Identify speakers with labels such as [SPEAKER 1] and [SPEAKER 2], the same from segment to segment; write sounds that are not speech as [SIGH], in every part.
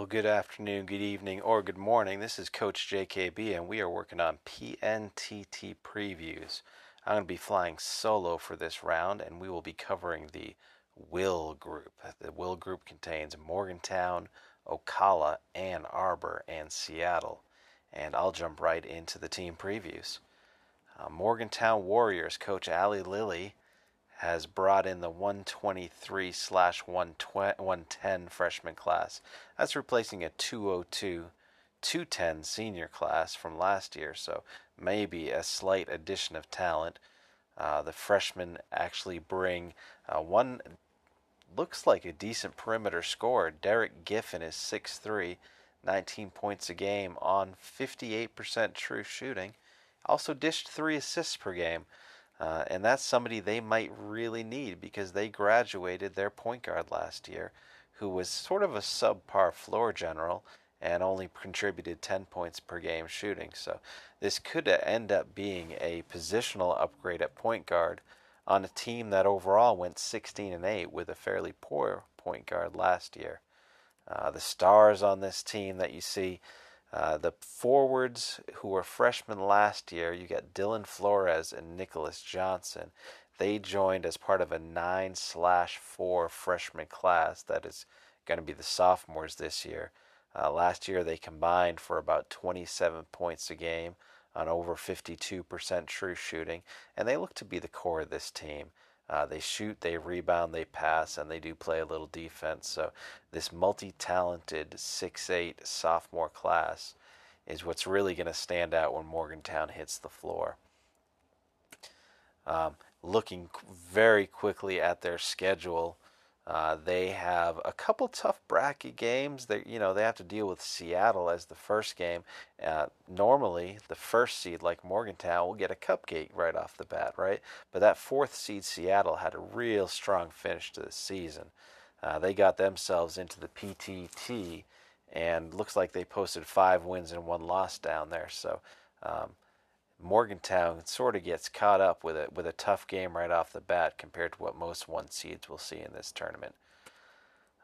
[SPEAKER 1] Well, good afternoon, good evening, or good morning. This is Coach JKB, and we are working on PNTT previews. I'm going to be flying solo for this round, and we will be covering the Will Group. The Will Group contains Morgantown, Ocala, Ann Arbor, and Seattle. And I'll jump right into the team previews. Uh, Morgantown Warriors coach Ali Lilly has brought in the 123 slash 110 freshman class. That's replacing a 202 210 senior class from last year, so maybe a slight addition of talent. Uh, the freshmen actually bring uh, one, looks like a decent perimeter scorer. Derek Giffen is 6'3, 19 points a game on 58% true shooting. Also dished three assists per game. Uh, and that's somebody they might really need because they graduated their point guard last year, who was sort of a subpar floor general and only contributed 10 points per game shooting. So this could end up being a positional upgrade at point guard on a team that overall went 16 and 8 with a fairly poor point guard last year. Uh, the stars on this team that you see uh, the forwards who were freshmen last year, you got Dylan Flores and Nicholas Johnson. They joined as part of a nine slash four freshman class that is going to be the sophomores this year. Uh, last year they combined for about 27 points a game on over 52% true shooting, and they look to be the core of this team. Uh, they shoot, they rebound, they pass, and they do play a little defense. So, this multi talented 6'8 sophomore class is what's really going to stand out when Morgantown hits the floor. Um, looking very quickly at their schedule, uh, they have a couple tough bracket games. They, you know, they have to deal with Seattle as the first game. Uh, normally, the first seed, like Morgantown, will get a cupcake right off the bat, right? But that fourth seed, Seattle, had a real strong finish to the season. Uh, they got themselves into the PTT, and looks like they posted five wins and one loss down there. So. Um, Morgantown sort of gets caught up with it with a tough game right off the bat compared to what most one seeds will see in this tournament.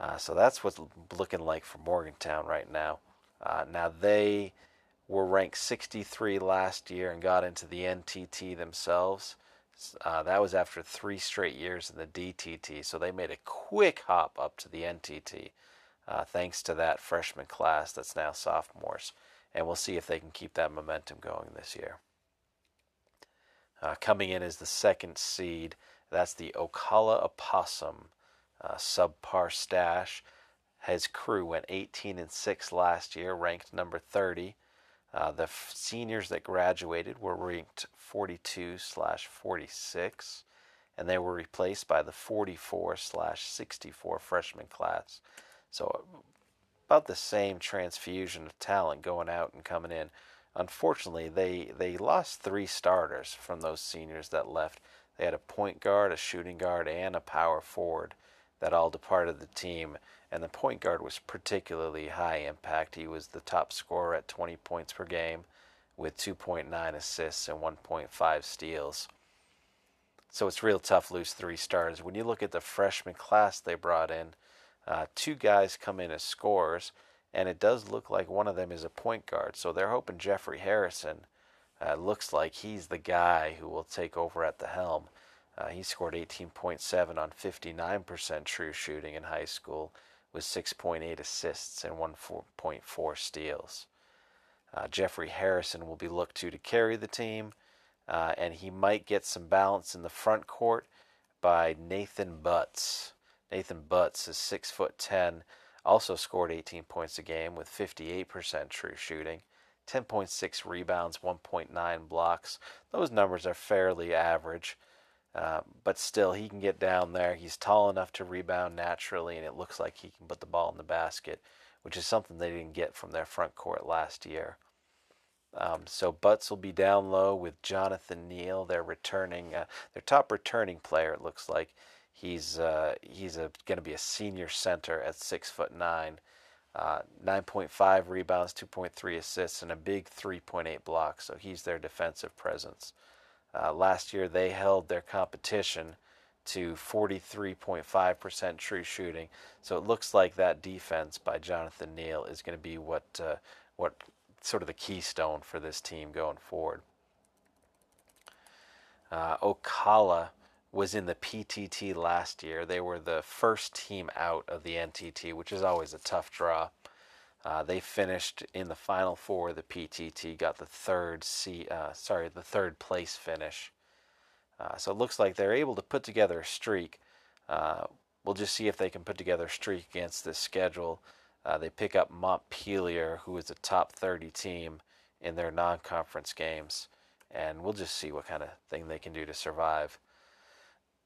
[SPEAKER 1] Uh, so that's what's looking like for Morgantown right now. Uh, now they were ranked 63 last year and got into the NTT themselves. Uh, that was after three straight years in the DTT, so they made a quick hop up to the NTT, uh, thanks to that freshman class that's now sophomores. And we'll see if they can keep that momentum going this year. Uh, coming in as the second seed, that's the Ocala Opossum uh, subpar stash. His crew went 18 and 6 last year, ranked number 30. Uh, the f- seniors that graduated were ranked 42 slash 46, and they were replaced by the 44 slash 64 freshman class. So about the same transfusion of talent going out and coming in unfortunately, they they lost three starters from those seniors that left. They had a point guard, a shooting guard, and a power forward that all departed the team. And the point guard was particularly high impact. He was the top scorer at 20 points per game, with 2.9 assists and 1.5 steals. So it's real tough lose three starters. When you look at the freshman class they brought in, uh, two guys come in as scorers and it does look like one of them is a point guard. So they're hoping Jeffrey Harrison uh, looks like he's the guy who will take over at the helm. Uh, he scored 18.7 on 59% true shooting in high school, with 6.8 assists and 1.4 steals. Uh, Jeffrey Harrison will be looked to to carry the team, uh, and he might get some balance in the front court by Nathan Butts. Nathan Butts is six foot ten also scored 18 points a game with 58% true shooting, 10.6 rebounds, 1.9 blocks. Those numbers are fairly average, uh, but still, he can get down there. He's tall enough to rebound naturally, and it looks like he can put the ball in the basket, which is something they didn't get from their front court last year. Um, so Butts will be down low with Jonathan Neal, their returning, uh, their top returning player. It looks like He's uh, he's going to be a senior center at six foot nine, uh, 9.5 rebounds, 2.3 assists, and a big 3.8 block. So he's their defensive presence. Uh, last year they held their competition to 43.5% true shooting. So it looks like that defense by Jonathan Neal is going to be what uh, what sort of the keystone for this team going forward. Uh, Ocala was in the PTT last year. They were the first team out of the NTT, which is always a tough draw. Uh, they finished in the final four of the PTT, got the third C, uh, sorry, the third place finish. Uh, so it looks like they're able to put together a streak. Uh, we'll just see if they can put together a streak against this schedule. Uh, they pick up Montpelier, who is a top 30 team in their non-conference games, and we'll just see what kind of thing they can do to survive.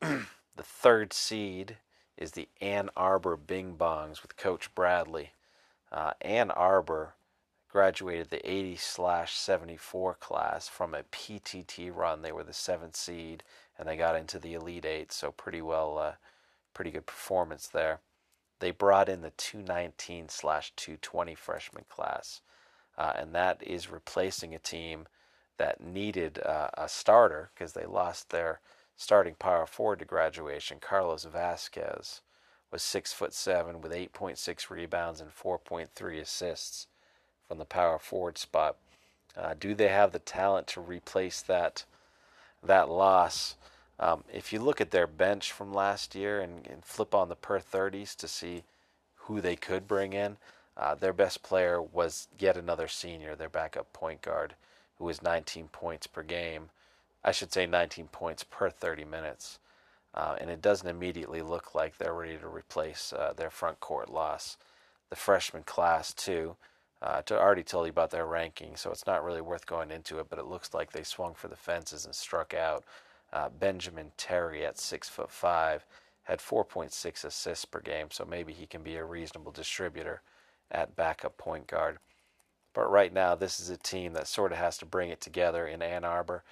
[SPEAKER 1] The third seed is the Ann Arbor Bing Bongs with Coach Bradley. Uh, Ann Arbor graduated the 80 slash 74 class from a PTT run. They were the seventh seed and they got into the Elite Eight, so pretty well, uh, pretty good performance there. They brought in the 219 slash 220 freshman class, uh, and that is replacing a team that needed uh, a starter because they lost their starting power forward to graduation. Carlos Vasquez was six foot seven with 8.6 rebounds and 4.3 assists from the power forward spot. Uh, do they have the talent to replace that that loss? Um, if you look at their bench from last year and, and, flip on the per 30s to see who they could bring in, uh, their best player was yet another senior, their backup point guard, who was 19 points per game. I should say 19 points per 30 minutes. Uh, and it doesn't immediately look like they're ready to replace uh, their front court loss. The freshman class, too, uh, to already told you about their ranking, so it's not really worth going into it. But it looks like they swung for the fences and struck out. Uh, Benjamin Terry at six foot five had 4.6 assists per game, so maybe he can be a reasonable distributor at backup point guard. But right now, this is a team that sort of has to bring it together in Ann Arbor.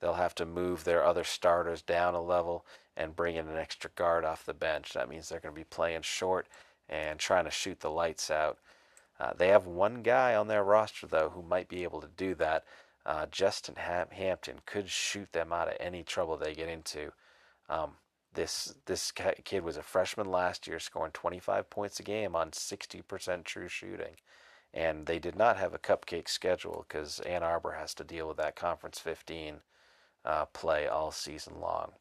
[SPEAKER 1] They'll have to move their other starters down a level and bring in an extra guard off the bench. That means they're going to be playing short and trying to shoot the lights out. Uh, they have one guy on their roster, though, who might be able to do that. Uh, Justin Ham- Hampton could shoot them out of any trouble they get into. Um, this this kid was a freshman last year, scoring 25 points a game on 60% true shooting, and they did not have a cupcake schedule because Ann Arbor has to deal with that Conference 15 uh, play all season long.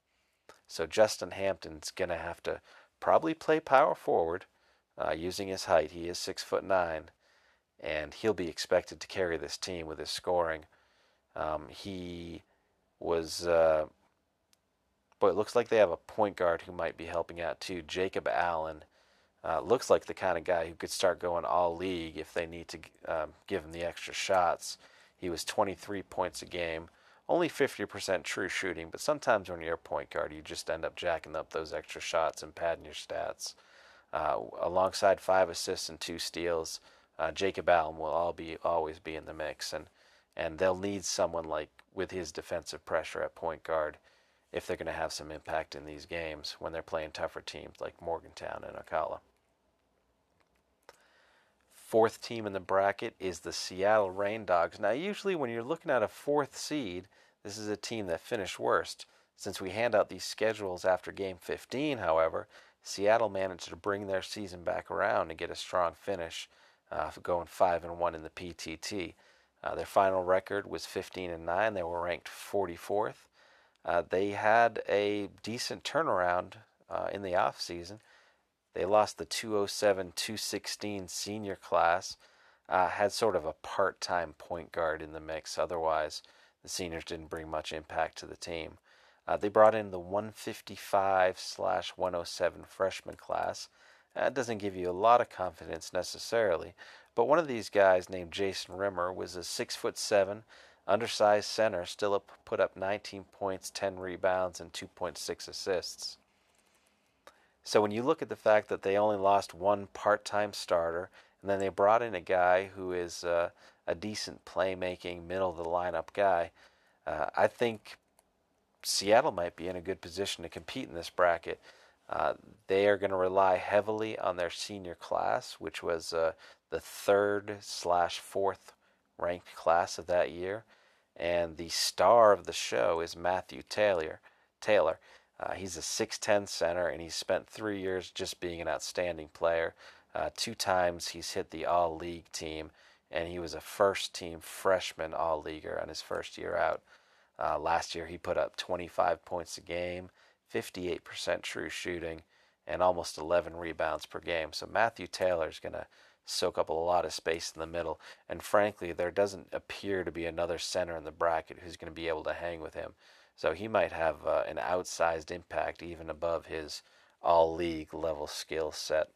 [SPEAKER 1] So Justin Hampton's gonna have to probably play power forward uh, using his height. He is six foot nine, and he'll be expected to carry this team with his scoring. Um, he was, uh, but it looks like they have a point guard who might be helping out too. Jacob Allen uh, looks like the kind of guy who could start going all league if they need to um, give him the extra shots. He was 23 points a game, only 50% true shooting, but sometimes when you're a point guard, you just end up jacking up those extra shots and padding your stats. Uh, alongside five assists and two steals, uh, Jacob Allen will all be always be in the mix, and and they'll need someone like with his defensive pressure at point guard if they're going to have some impact in these games when they're playing tougher teams like Morgantown and Ocala. Fourth team in the bracket is the Seattle Rain Dogs. Now, usually when you're looking at a fourth seed, this is a team that finished worst. Since we hand out these schedules after game 15, however, Seattle managed to bring their season back around and get a strong finish, uh, going five and one in the PTT. Uh, their final record was 15 and nine. They were ranked 44th. Uh, they had a decent turnaround uh, in the off season. They lost the 207 216 senior class. Uh, had sort of a part time point guard in the mix. Otherwise, the seniors didn't bring much impact to the team. Uh, they brought in the 155 slash 107 freshman class. That doesn't give you a lot of confidence necessarily, but one of these guys named Jason Rimmer was a six foot seven, undersized center, still put up 19 points, 10 rebounds, and 2.6 assists. So when you look at the fact that they only lost one part-time starter, and then they brought in a guy who is uh, a decent playmaking, middle of the lineup guy, uh, I think Seattle might be in a good position to compete in this bracket. Uh, they are going to rely heavily on their senior class, which was uh, the third slash fourth ranked class of that year, and the star of the show is Matthew Taylor. Taylor, Uh, he's a 6'10 center, and he's spent three years just being an outstanding player. Uh, two times he's hit the All League team, and he was a first team freshman All Leaguer on his first year out. Uh, last year, he put up 25 points a game, 58% true shooting, and almost 11 rebounds per game. So Matthew Taylor is going to soak up a lot of space in the middle. And frankly, there doesn't appear to be another center in the bracket who's going to be able to hang with him. So he might have uh, an outsized impact even above his all league level skill set.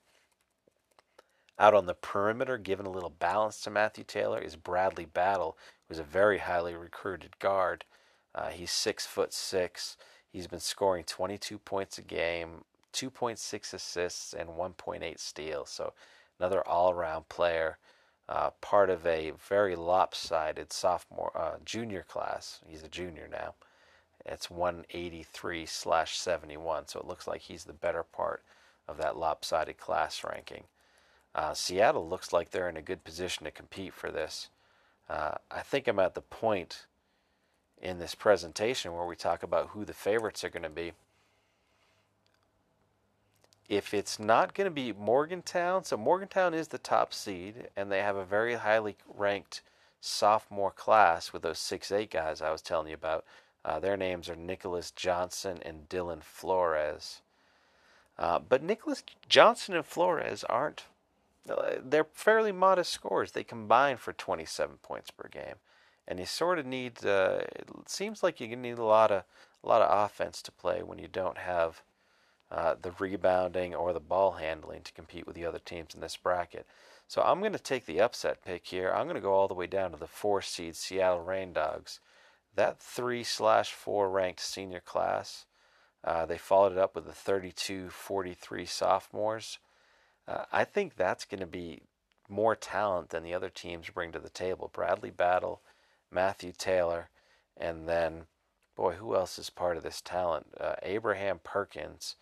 [SPEAKER 1] Out on the perimeter, giving a little balance to Matthew Taylor, is Bradley Battle, who's a very highly recruited guard. Uh, he's six foot six. He's been scoring 22 points a game, 2.6 assists, and 1.8 steals. So another all-around player. Uh, part of a very lopsided sophomore, uh, junior class. He's a junior now. It's 183 slash 71, so it looks like he's the better part of that lopsided class ranking. Uh, Seattle looks like they're in a good position to compete for this. Uh, I think I'm at the point in this presentation where we talk about who the favorites are going to be. If it's not going to be Morgantown, so Morgantown is the top seed, and they have a very highly ranked sophomore class with those six eight guys I was telling you about. Uh, their names are Nicholas Johnson and Dylan Flores. Uh, but Nicholas Johnson and Flores aren't, they're fairly modest scores. They combine for 27 points per game. And you sort of need, uh, it seems like you need a lot of, a lot of offense to play when you don't have uh, the rebounding or the ball handling to compete with the other teams in this bracket. So I'm going to take the upset pick here. I'm going to go all the way down to the four seed Seattle Rain Dogs that three slash four ranked senior class, uh, they followed it up with the 32 43 sophomores. Uh, I think that's going to be more talent than the other teams bring to the table. Bradley Battle, Matthew Taylor, and then, boy, who else is part of this talent? Uh, Abraham Perkins,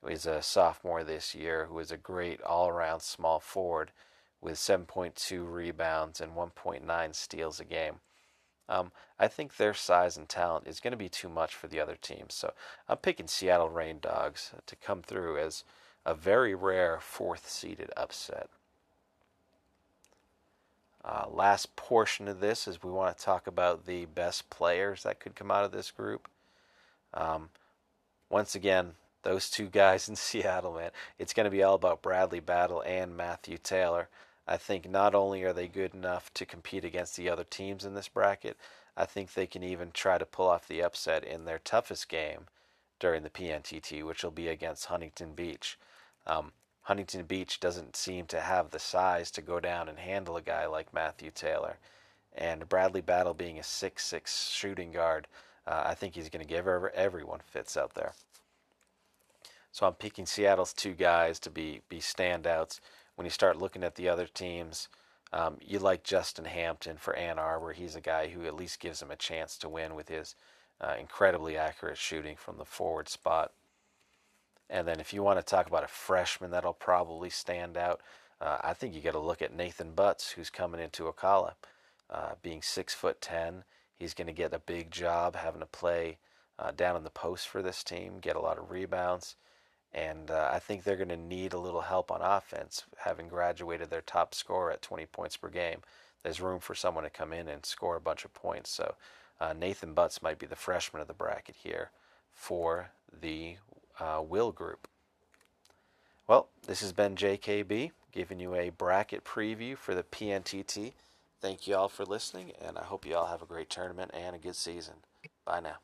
[SPEAKER 1] who is a sophomore this year, who is a great all around small forward with 7.2 rebounds and 1.9 steals a game. Um, I think their size and talent is going to be too much for the other teams. So I'm picking Seattle Rain Dogs to come through as a very rare fourth seeded upset. Uh, last portion of this is we want to talk about the best players that could come out of this group. Um, once again, those two guys [LAUGHS] in Seattle, man, it's going to be all about Bradley Battle and Matthew Taylor. I think not only are they good enough to compete against the other teams in this bracket, I think they can even try to pull off the upset in their toughest game during the PNTT, which will be against Huntington Beach. Um, Huntington Beach doesn't seem to have the size to go down and handle a guy like Matthew Taylor. And Bradley Battle being a six-six shooting guard, uh, I think he's going to give everyone fits out there. So I'm picking Seattle's two guys to be be standouts when you start looking at the other teams, um, you like Justin Hampton for Ann Arbor. He's a guy who at least gives them a chance to win with his uh, incredibly accurate shooting from the forward spot. And then if you want to talk about a freshman that'll probably stand out, uh, I think you got to look at Nathan Butts, who's coming into Ocala, uh, being six foot ten. He's going to get a big job having to play uh, down in the post for this team, get a lot of rebounds. And uh, I think they're going to need a little help on offense, having graduated their top scorer at 20 points per game. There's room for someone to come in and score a bunch of points. So uh, Nathan Butts might be the freshman of the bracket here for the uh, Will group. Well, this has been JKB giving you a bracket preview for the PNTT. Thank you all for listening, and I hope you all have a great tournament and a good season. Bye now.